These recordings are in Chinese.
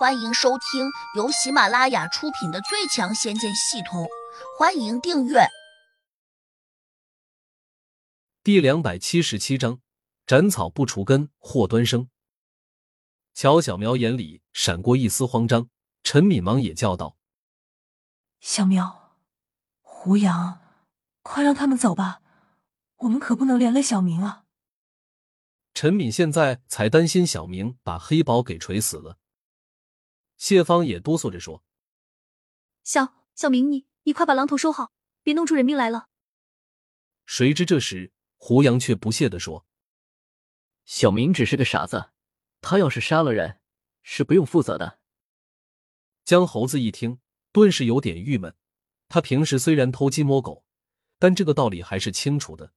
欢迎收听由喜马拉雅出品的《最强仙剑系统》，欢迎订阅。第两百七十七章：斩草不除根，祸端生。乔小苗眼里闪过一丝慌张，陈敏忙也叫道：“小苗，胡杨，快让他们走吧，我们可不能连累小明啊！”陈敏现在才担心小明把黑宝给锤死了。谢芳也哆嗦着说：“小小明，你你快把榔头收好，别弄出人命来了。”谁知这时胡杨却不屑地说：“小明只是个傻子，他要是杀了人，是不用负责的。”江猴子一听，顿时有点郁闷。他平时虽然偷鸡摸狗，但这个道理还是清楚的。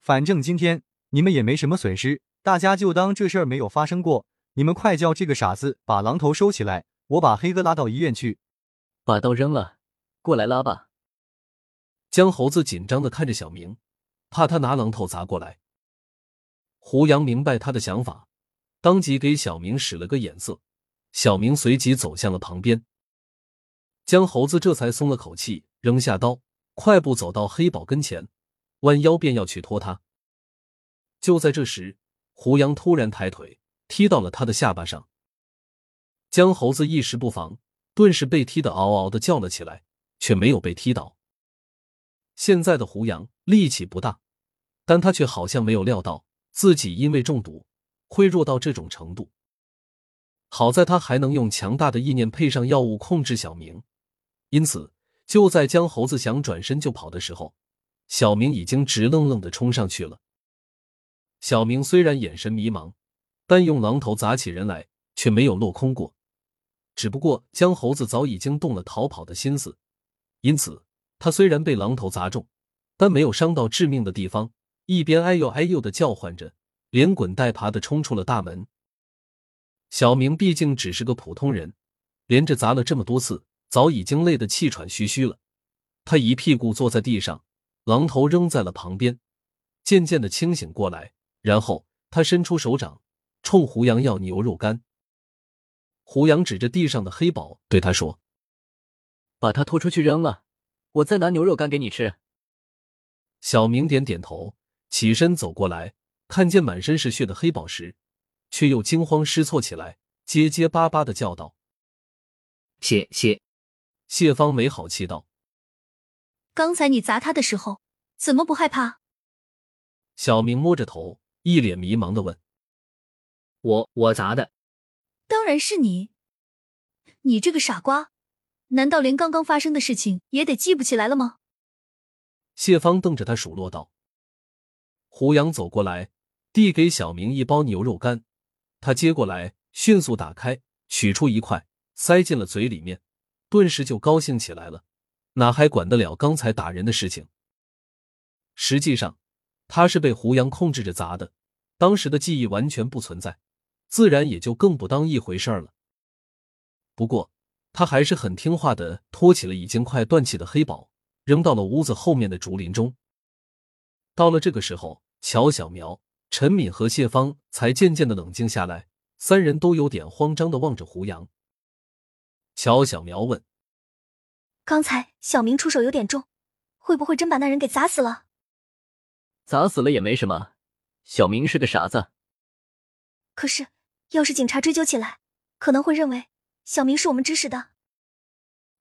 反正今天你们也没什么损失，大家就当这事儿没有发生过。你们快叫这个傻子把榔头收起来，我把黑哥拉到医院去。把刀扔了，过来拉吧。江猴子紧张的看着小明，怕他拿榔头砸过来。胡杨明白他的想法，当即给小明使了个眼色。小明随即走向了旁边。江猴子这才松了口气，扔下刀，快步走到黑宝跟前，弯腰便要去拖他。就在这时，胡杨突然抬腿。踢到了他的下巴上，江猴子一时不防，顿时被踢得嗷嗷的叫了起来，却没有被踢倒。现在的胡杨力气不大，但他却好像没有料到自己因为中毒会弱到这种程度。好在他还能用强大的意念配上药物控制小明，因此就在江猴子想转身就跑的时候，小明已经直愣愣的冲上去了。小明虽然眼神迷茫。但用榔头砸起人来却没有落空过，只不过江猴子早已经动了逃跑的心思，因此他虽然被榔头砸中，但没有伤到致命的地方，一边哎呦哎呦的叫唤着，连滚带爬的冲出了大门。小明毕竟只是个普通人，连着砸了这么多次，早已经累得气喘吁吁了。他一屁股坐在地上，榔头扔在了旁边，渐渐的清醒过来，然后他伸出手掌。冲胡杨要牛肉干，胡杨指着地上的黑宝对他说：“把他拖出去扔了，我再拿牛肉干给你吃。”小明点点头，起身走过来，看见满身是血的黑宝时，却又惊慌失措起来，结结巴巴的叫道：“谢谢。”谢芳没好气道：“刚才你砸他的时候，怎么不害怕？”小明摸着头，一脸迷茫的问。我我砸的，当然是你。你这个傻瓜，难道连刚刚发生的事情也得记不起来了吗？谢芳瞪着他数落道。胡杨走过来，递给小明一包牛肉干，他接过来，迅速打开，取出一块，塞进了嘴里面，顿时就高兴起来了，哪还管得了刚才打人的事情？实际上，他是被胡杨控制着砸的，当时的记忆完全不存在。自然也就更不当一回事了。不过，他还是很听话的，托起了已经快断气的黑宝，扔到了屋子后面的竹林中。到了这个时候，乔小苗、陈敏和谢芳才渐渐的冷静下来，三人都有点慌张的望着胡杨。乔小苗问：“刚才小明出手有点重，会不会真把那人给砸死了？”“砸死了也没什么，小明是个傻子。”可是。要是警察追究起来，可能会认为小明是我们指使的。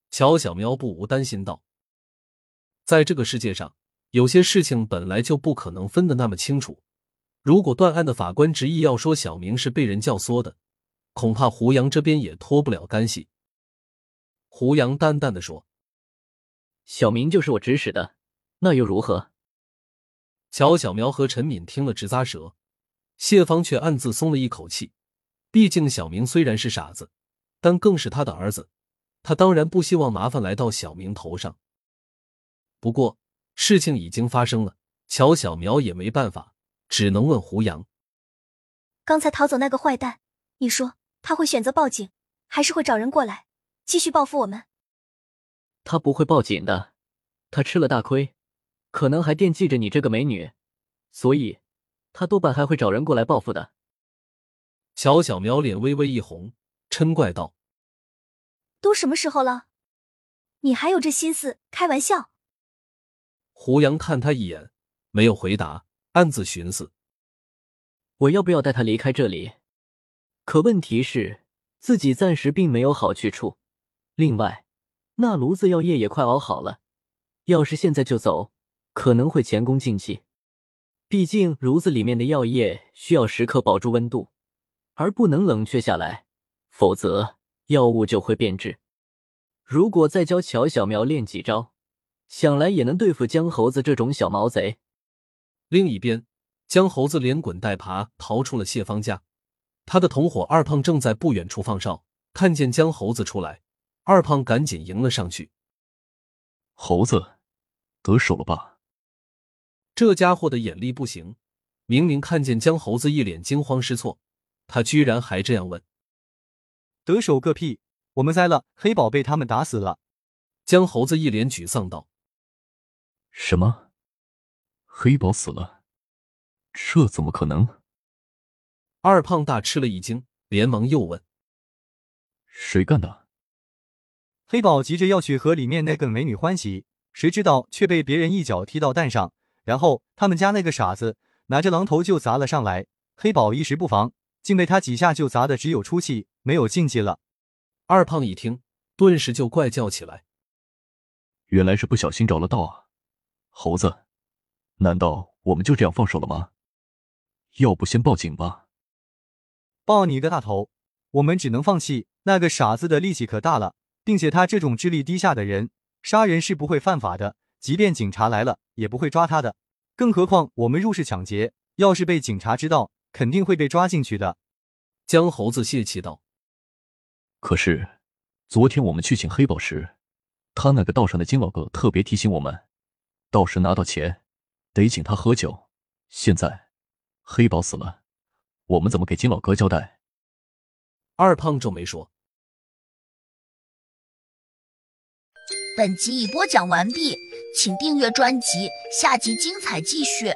乔小喵不无担心道：“在这个世界上，有些事情本来就不可能分得那么清楚。如果断案的法官执意要说小明是被人教唆的，恐怕胡杨这边也脱不了干系。”胡杨淡淡的说：“小明就是我指使的，那又如何？”乔小苗和陈敏听了直咂舌，谢芳却暗自松了一口气。毕竟小明虽然是傻子，但更是他的儿子，他当然不希望麻烦来到小明头上。不过事情已经发生了，乔小苗也没办法，只能问胡杨：“刚才逃走那个坏蛋，你说他会选择报警，还是会找人过来继续报复我们？”他不会报警的，他吃了大亏，可能还惦记着你这个美女，所以他多半还会找人过来报复的。乔小苗脸微微一红，嗔怪道：“都什么时候了，你还有这心思开玩笑？”胡杨看他一眼，没有回答，暗自寻思：我要不要带他离开这里？可问题是，自己暂时并没有好去处。另外，那炉子药液也快熬好了，要是现在就走，可能会前功尽弃。毕竟炉子里面的药液需要时刻保住温度，而不能冷却下来，否则药物就会变质。如果再教乔小苗练几招，想来也能对付江猴子这种小毛贼。另一边，江猴子连滚带爬逃出了谢芳家，他的同伙二胖正在不远处放哨，看见江猴子出来，二胖赶紧迎了上去。猴子，得手了吧？这家伙的眼力不行，明明看见江猴子一脸惊慌失措，他居然还这样问：“得手个屁！我们栽了，黑宝被他们打死了。”江猴子一脸沮丧道。什么？黑宝死了？这怎么可能？二胖大吃了一惊，连忙又问：“谁干的？”黑宝急着要去和里面那个美女欢喜，谁知道却被别人一脚踢到蛋上，然后他们家那个傻子拿着榔头就砸了上来。黑宝一时不防，竟被他几下就砸的只有出气没有进气了。二胖一听，顿时就怪叫起来：“原来是不小心着了道啊！”猴子，难道我们就这样放手了吗？要不先报警吧？报你个大头！我们只能放弃。那个傻子的力气可大了，并且他这种智力低下的人，杀人是不会犯法的，即便警察来了也不会抓他的。更何况我们入室抢劫，要是被警察知道，肯定会被抓进去的。江猴子泄气道：“可是昨天我们去请黑宝时，他那个道上的金老哥特别提醒我们。”到时拿到钱，得请他喝酒。现在黑宝死了，我们怎么给金老哥交代？二胖皱眉说：“本集已播讲完毕，请订阅专辑，下集精彩继续。”